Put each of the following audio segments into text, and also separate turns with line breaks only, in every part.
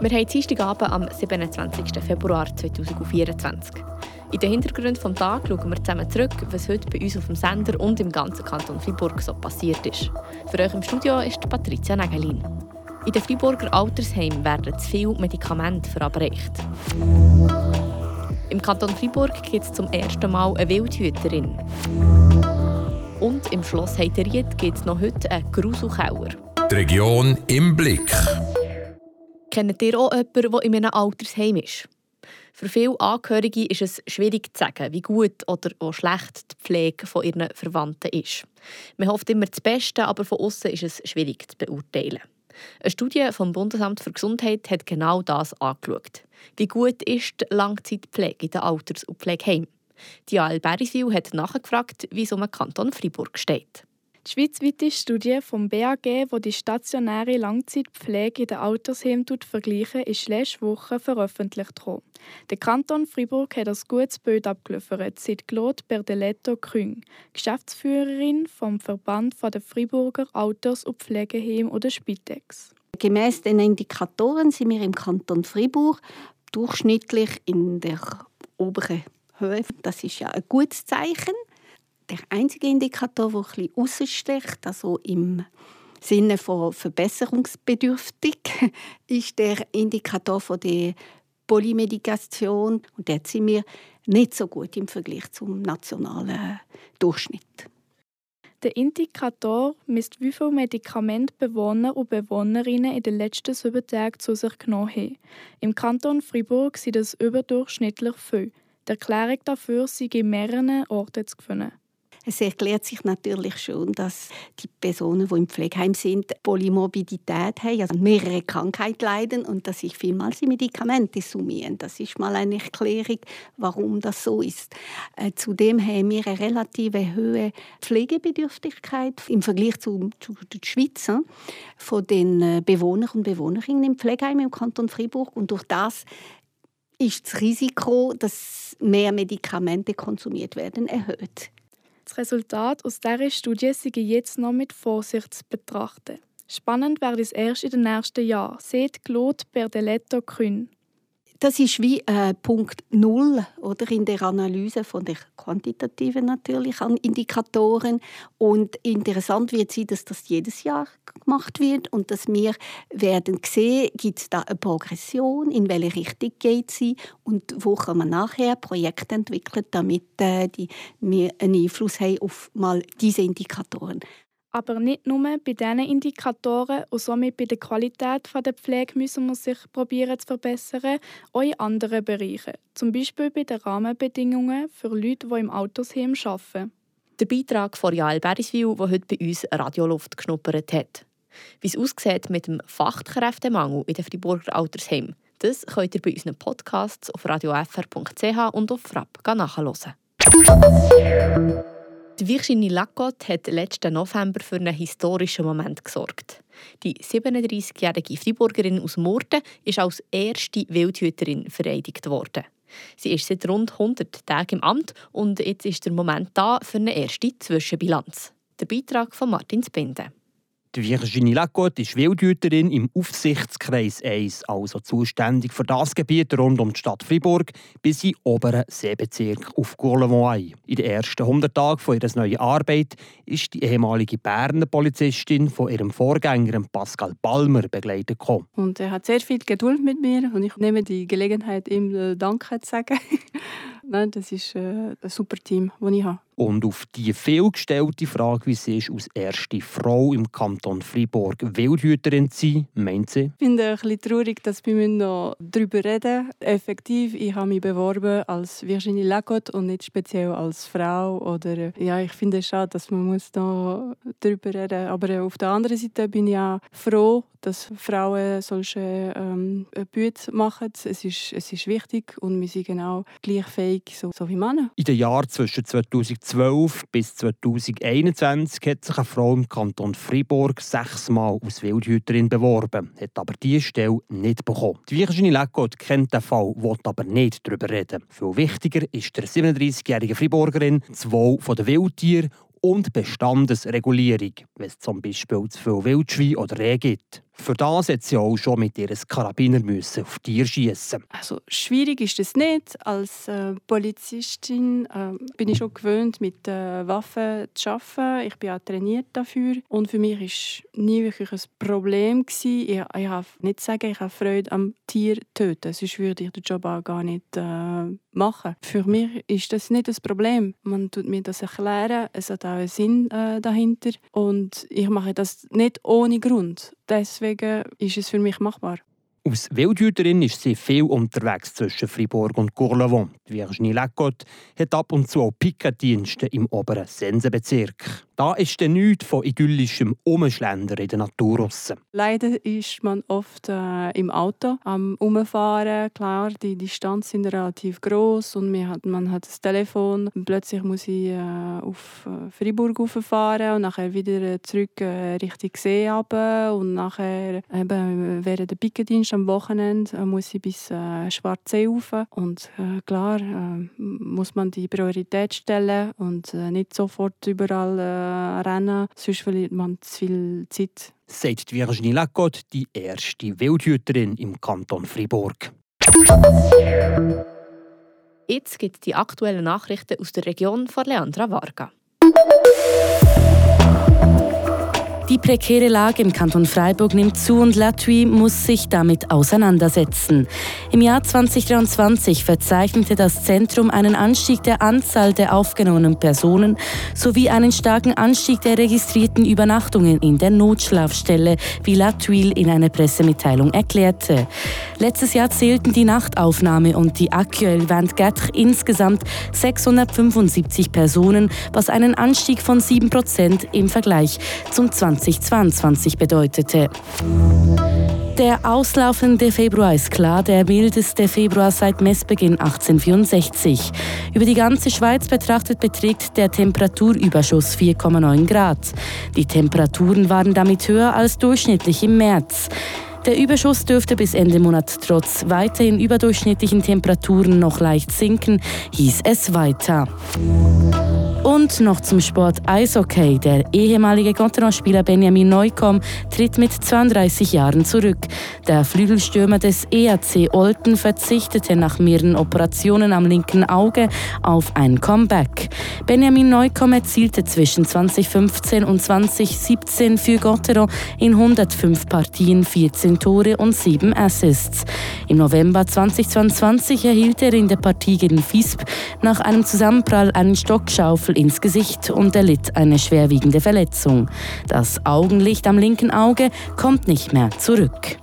Wir haben Dienstagabend am 27. Februar 2024. In den Hintergründen des Tages schauen wir zusammen zurück, was heute bei uns auf dem Sender und im ganzen Kanton Freiburg so passiert ist. Für euch im Studio ist Patricia Nagelin. In den Freiburger Altersheimen werden zu viele Medikamente verabreicht. Im Kanton Freiburg gibt es zum ersten Mal eine Wildhüterin. Und im Schloss Heiteried gibt es noch heute einen Gruselkeller.
Die Region im Blick.
Kennt ihr auch jemanden, der in einem Altersheim ist? Für viele Angehörige ist es schwierig zu sagen, wie gut oder wie schlecht die Pflege von ihren Verwandten ist. Man hofft immer das Beste, aber von außen ist es schwierig zu beurteilen. Eine Studie vom Bundesamt für Gesundheit hat genau das angeschaut. Wie gut ist die Langzeitpflege in den Alters- und Pflegeheimen? Dial Beriswil hat nachgefragt, wie es um den Kanton Freiburg steht.
Die schweizweite Studie vom BAG, die die stationäre Langzeitpflege in den Altersheimen vergleichen, ist letzte Woche veröffentlicht worden. Der Kanton Freiburg hat ein gutes Bild abgeliefert, sagt Claude Berdeletto Küng, Geschäftsführerin vom Verband der Freiburger Alters- und Pflegeheime oder Spitex.
Gemäss den Indikatoren sind wir im Kanton Freiburg durchschnittlich in der oberen Höhe. Das ist ja ein gutes Zeichen der einzige Indikator, der etwas raussticht, also im Sinne von verbesserungsbedürftig, ist der Indikator von der Polymedikation. Und dort sind wir nicht so gut im Vergleich zum nationalen Durchschnitt.
Der Indikator misst, wie viele Medikamente Bewohner und Bewohnerinnen in den letzten sieben Tagen zu sich genommen haben. Im Kanton Fribourg sind das überdurchschnittlich viel. Die Erklärung dafür sei in mehreren Orten zu finden.
Es erklärt sich natürlich schon, dass die Personen, die im Pflegeheim sind, Polymorbidität haben, also mehrere Krankheiten leiden und dass sich vielmals die Medikamente summieren. Das ist mal eine Erklärung, warum das so ist. Äh, zudem haben wir eine relativ hohe Pflegebedürftigkeit im Vergleich zu, zu der Schweiz von den äh, Bewohnern und Bewohnerinnen im Pflegeheim im Kanton Freiburg und durch das ist das Risiko, dass mehr Medikamente konsumiert werden, erhöht.
Das Resultat aus dieser Studie sei jetzt noch mit Vorsicht zu betrachten. Spannend werde es erst in den nächsten Jahren, sieht Claude Berdeletto Kühn.
Das ist wie äh, Punkt Null oder in der Analyse von der quantitativen natürlich an Indikatoren und interessant wird sie, dass das jedes Jahr gemacht wird und dass wir werden sehen, gibt es da eine Progression, in welche Richtung geht sie und wo kann man nachher Projekte entwickeln, damit äh, die, wir einen Einfluss haben auf mal diese Indikatoren.
Aber nicht nur bei diesen Indikatoren und somit bei der Qualität der Pflege müssen wir sich probieren zu verbessern, auch in anderen Bereichen. Zum Beispiel bei den Rahmenbedingungen für Leute, die im Altersheim arbeiten.
Der Beitrag von Jael Beriswil, der heute bei uns Radioluft geschnuppert hat. Wie es aussieht mit dem Fachkräftemangel in den Friburger Altersheimen, das könnt ihr bei unseren Podcasts auf radiofr.ch und auf Frapp nachhören. Die Virginie Lacotte hat letzten November für einen historischen Moment gesorgt. Die 37-jährige Freiburgerin aus Murten ist als erste Wildhüterin vereidigt worden. Sie ist seit rund 100 Tagen im Amt und jetzt ist der Moment da für eine erste Zwischenbilanz. Der Beitrag von Martin Spinde.
Die Virginie Lacotte ist Wildhüterin im Aufsichtskreis 1, also zuständig für das Gebiet rund um die Stadt Fribourg bis in oberen Seebezirk auf Courlevoie. In den ersten 100 Tagen von ihrer neuen Arbeit ist die ehemalige Berner Polizistin von ihrem Vorgänger Pascal Palmer begleitet gekommen.
Und er hat sehr viel Geduld mit mir und ich nehme die Gelegenheit, ihm äh, Danke zu sagen. Nein, das ist äh, ein super Team, das ich habe.
Und auf die vielgestellte Frage, wie sie ist, als erste Frau im Kanton Freiburg Wildhüterin zu sein, meint sie?
Ich finde ein bisschen traurig, dass wir noch darüber reden müssen. Effektiv, ich habe mich beworben als Virginie Lacotte und nicht speziell als Frau. Oder, ja, ich finde es schade, dass man muss noch darüber reden muss. Aber auf der anderen Seite bin ich auch froh, dass Frauen solche ähm, Büte machen. Es ist, es ist wichtig und wir sind genau gleich fähig, so, so wie Männer.
In den Jahren zwischen 2012 bis 2021 hat sich eine Frau im Kanton Fribourg sechsmal als Wildhüterin beworben, hat aber diese Stelle nicht bekommen. Die Virginie Leckott kennt den Fall, will aber nicht darüber reden. Viel wichtiger ist der 37-jährige Friburgerin das Wohl der Wildtiere und Bestandesregulierung, wenn es zum Beispiel zu viel Wildschwein oder Reh gibt. Für das hat sie auch schon mit ihren Karabiner müssen auf Tier schießen.
Also schwierig ist es nicht. Als äh, Polizistin äh, bin ich schon gewöhnt, mit äh, Waffen zu arbeiten. Ich bin auch trainiert dafür. Und für mich ist nie wirklich ein Problem gewesen. Ich, ich habe nicht sagen, ich habe Freude am Tier töten. Sonst würde ich den Job auch gar nicht äh, machen. Für mich ist das nicht das Problem. Man tut mir das erklären. Es hat auch einen Sinn äh, dahinter. Und ich mache das nicht ohne Grund. Deswegen ist es für mich machbar.
Als Wildhüterin ist sie viel unterwegs zwischen Fribourg und Courlevent. Virginie Leckott hat ab und zu auch Pickendienste im oberen Sensenbezirk. Da ist dann nichts von idyllischem Umschlendern in der Natur raus.
Leider ist man oft äh, im Auto am Umfahren. Klar, die Distanzen sind relativ groß und man hat, man hat das Telefon. Und plötzlich muss ich äh, auf äh, Fribourg fahren und nachher wieder zurück äh, Richtung See runter. und nachher eben, während der Pickendienst am Wochenende äh, muss ich bis äh, Schwarzsee rauf. Und äh, klar muss man die Priorität stellen und nicht sofort überall rennen, sonst verliert man zu viel Zeit.
Sagt Virginie Lacotte, die erste Wildhüterin im Kanton Fribourg.
Jetzt gibt es die aktuellen Nachrichten aus der Region von Leandra Varga.
Die prekäre Lage im Kanton Freiburg nimmt zu und Latui muss sich damit auseinandersetzen. Im Jahr 2023 verzeichnete das Zentrum einen Anstieg der Anzahl der aufgenommenen Personen sowie einen starken Anstieg der registrierten Übernachtungen in der Notschlafstelle, wie Latuil in einer Pressemitteilung erklärte. Letztes Jahr zählten die Nachtaufnahme und die Aktuelle Vingt-Quatre insgesamt 675 Personen, was einen Anstieg von 7 Prozent im Vergleich zum 20 2022 bedeutete. Der auslaufende Februar ist klar der mildeste Februar seit Messbeginn 1864. Über die ganze Schweiz betrachtet beträgt der Temperaturüberschuss 4,9 Grad. Die Temperaturen waren damit höher als durchschnittlich im März. Der Überschuss dürfte bis Ende Monat trotz weiterhin überdurchschnittlichen Temperaturen noch leicht sinken, hieß es weiter. Und noch zum Sport Eishockey. Der ehemalige Contenance-Spieler Benjamin Neukomm tritt mit 32 Jahren zurück. Der Flügelstürmer des EAC Olten verzichtete nach mehreren Operationen am linken Auge auf ein Comeback. Benjamin Neukomm erzielte zwischen 2015 und 2017 für Gottero in 105 Partien 14 Tore und 7 Assists. Im November 2022 erhielt er in der Partie gegen Fisp nach einem Zusammenprall einen Stockschaufel ins Gesicht und erlitt eine schwerwiegende Verletzung. Das Augenlicht am linken Auge kommt nicht mehr zurück.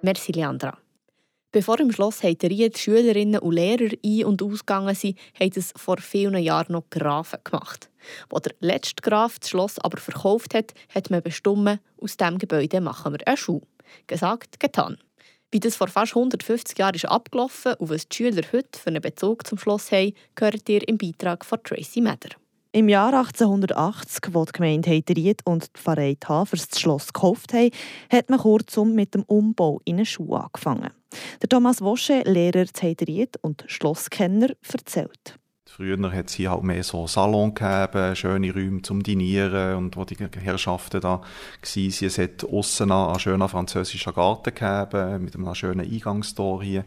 Merci, Leandra. Bevor im Schloss die Schülerinnen und Lehrer ein- und ausgegangen sind, haben es vor vielen Jahren noch Grafen gemacht. Als der letzte Graf das Schloss aber verkauft hat, hat man bestimmt, aus diesem Gebäude machen wir eine Schule. Gesagt, getan. Wie das vor fast 150 Jahren ist abgelaufen und was die Schüler heute für einen Bezug zum Schloss haben, gehört ihr im Beitrag von Tracy Meder.
Im Jahr 1880, als die Gemeinde Heiteried und die Pfarrei Tafers das Schloss gekauft haben, hat man kurzum mit dem Umbau in eine Schule angefangen. Der Thomas Wosche, Lehrer zu Heiteried und Schlosskenner, erzählt.
Früher hat es hier halt mehr so Salon gegeben, schöne Räume zum Dinieren und wo die Herrschaften da waren. Es hat aussen einen schönen französischen Garten gegeben, mit einem schönen Eingangstor hier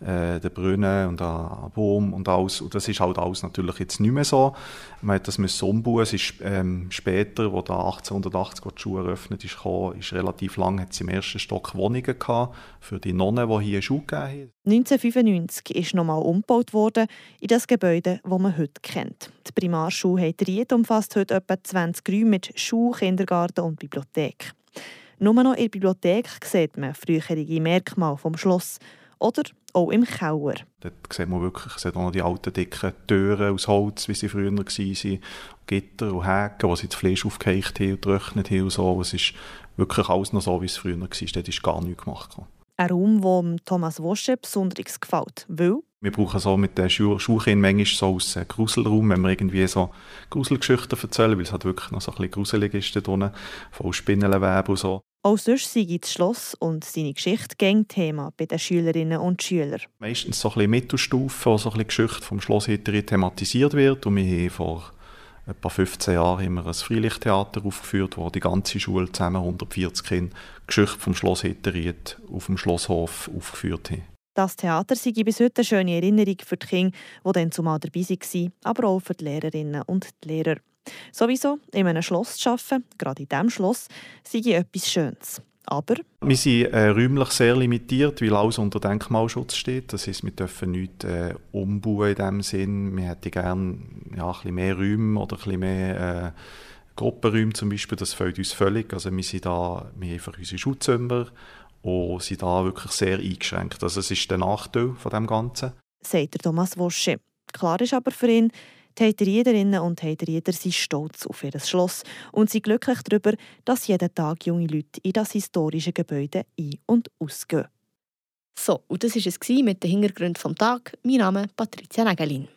äh, den Brunnen und einen Baum und alles. Und das ist halt alles natürlich jetzt nicht mehr so. Man hat das müssen umbauen. Es ist ähm, später, wo da 1880 die Schule eröffnet ist, gekommen, ist relativ lang, hat es im ersten Stock Wohnungen gehabt für die Nonnen, die hier Schule gegeben haben.
1995 ist nochmal umgebaut worden in das Gebäude, das man heute kennt. Die Primarschule Heitried umfasst heute etwa 20 Räume mit Schule, Kindergarten und Bibliothek. Nur noch in der Bibliothek sieht man frühere Merkmale vom Schloss oder auch im Keller.
Dort sieht man wirklich sieht noch die alten dicken Türen aus Holz, wie sie früher waren, Gitter und Häken, wo sie das Fleisch aufgeheicht haben und getrocknet haben und so. Es ist wirklich alles noch so, wie es früher war. Dort ist gar nichts gemacht.
Ein Raum, der Thomas Wosche besonders gefällt, weil
wir brauchen so mit den Schu Schulkindern manchmal so aus Gruselraum, wenn wir irgendwie so Gruselgeschichten erzählen, weil es halt wirklich noch so ein bisschen gruselig ist dort unten, voll Spinnenweben und so.
Auch sonst sei das Schloss und seine Geschichte gäng Thema bei den Schülerinnen und Schülern.
Meistens so ein bisschen Mittelstufe, wo so ein bisschen Geschichte vom Schloss thematisiert wird. Und wir haben vor etwa 15 Jahren wir ein Freilichttheater aufgeführt, wo die ganze Schule zusammen 140 Kinder Geschichte vom Schloss Hitteried auf dem Schlosshof aufgeführt haben.
Das Theater sei bis heute eine schöne Erinnerung für die Kinder, die dann zumal dabei waren, aber auch für die Lehrerinnen und die Lehrer. Sowieso in einem Schloss zu arbeiten, gerade in diesem Schloss, sei etwas Schönes. Aber
wir sind äh, räumlich sehr limitiert, weil alles unter Denkmalschutz steht. Das heißt, wir dürfen nichts äh, umbauen in dem Sinn. Wir hätten gerne ja, ein mehr Räume oder bisschen mehr äh, Gruppenräume zum Beispiel. Das fällt uns völlig. Also wir sind da, wir haben einfach unsere Schulzimmer und sind da wirklich sehr eingeschränkt. Also es ist der Nachteil von dem Ganzen.
Sagt der Thomas Wosche. Klar ist aber für ihn, die Heiteriederinnen und Heiterieder sind stolz auf ihr Schloss und sind glücklich darüber, dass jeden Tag junge Leute in das historische Gebäude ein- und ausgehen. So, und das war es mit den Hintergründen vom Tag. Mein Name ist Patricia Nägelin.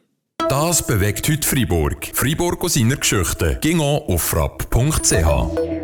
Das bewegt heute Freiburg. Freiburg aus seiner Geschichte. Ging auf frapp.ch.